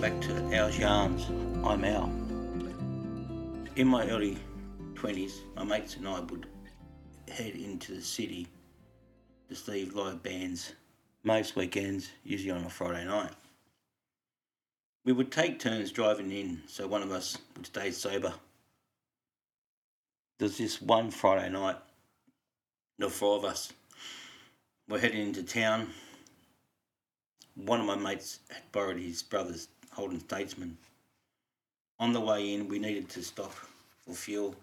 welcome back to Al's Yarns. I'm Al. In my early 20s, my mates and I would head into the city to see live bands most weekends, usually on a Friday night. We would take turns driving in, so one of us would stay sober. There's this one Friday night, the four of us were heading into town one of my mates had borrowed his brother's Holden Statesman. On the way in, we needed to stop for fuel.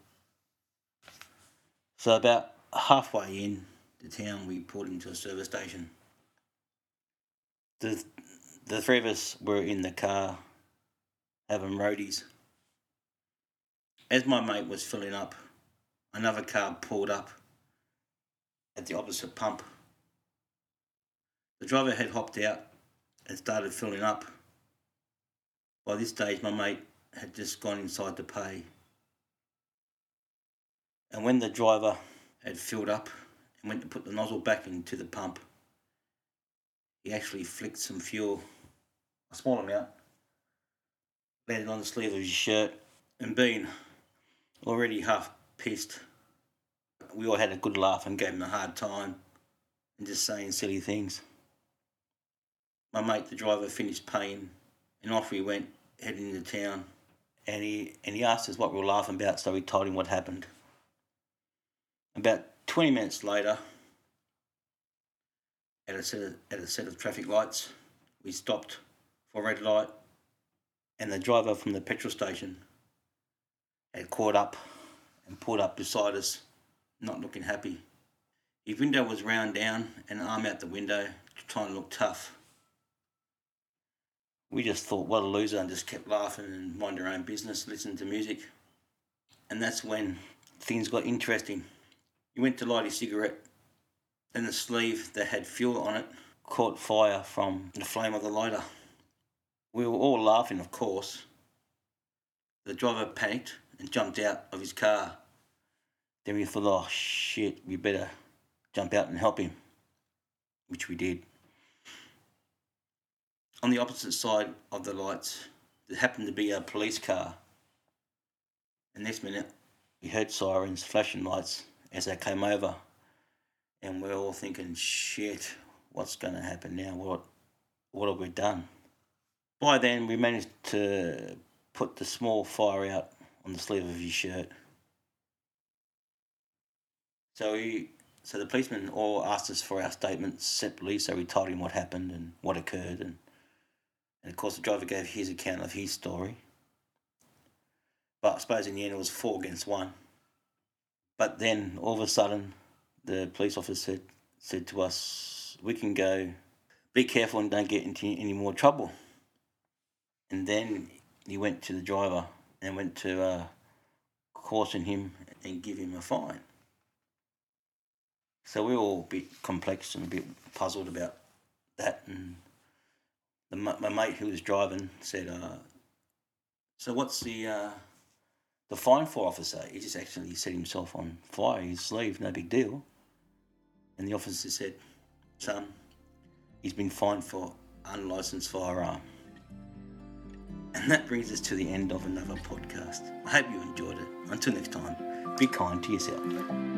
So about halfway in the town, we pulled into a service station. The the three of us were in the car having roadies. As my mate was filling up, another car pulled up at the opposite pump. The driver had hopped out and started filling up. By this stage, my mate had just gone inside to pay. And when the driver had filled up and went to put the nozzle back into the pump, he actually flicked some fuel, a small amount, landed on the sleeve of his shirt, and being already half pissed, we all had a good laugh and gave him a hard time and just saying silly things my mate, the driver, finished paying, and off we went, heading into town. And he and he asked us what we were laughing about, so we told him what happened. About twenty minutes later, at a set of, at a set of traffic lights, we stopped for red light, and the driver from the petrol station had caught up and pulled up beside us, not looking happy. His window was round down and arm out the window, to look tough we just thought, what a loser, and just kept laughing and mind our own business, listening to music. And that's when things got interesting. He went to light his cigarette, and the sleeve that had fuel on it caught fire from the flame of the lighter. We were all laughing, of course. The driver panicked and jumped out of his car. Then we thought, oh shit, we better jump out and help him, which we did on the opposite side of the lights, there happened to be a police car. And next minute, we heard sirens, flashing lights as they came over. And we're all thinking, shit, what's going to happen now? What, what have we done? By then, we managed to put the small fire out on the sleeve of his shirt. So he, so the policeman all asked us for our statements separately. So we told him what happened and what occurred, and and of course, the driver gave his account of his story. But I suppose in the end it was four against one. But then all of a sudden, the police officer said, said to us, We can go, be careful and don't get into any more trouble. And then he went to the driver and went to uh, caution him and give him a fine. So we were all a bit complex and a bit puzzled about that and the, my mate who was driving said, uh, "So what's the uh, the fine for, officer?" He just actually set himself on fire. His sleeve, no big deal. And the officer said, "Son, he's been fined for unlicensed firearm." And that brings us to the end of another podcast. I hope you enjoyed it. Until next time, be kind to yourself.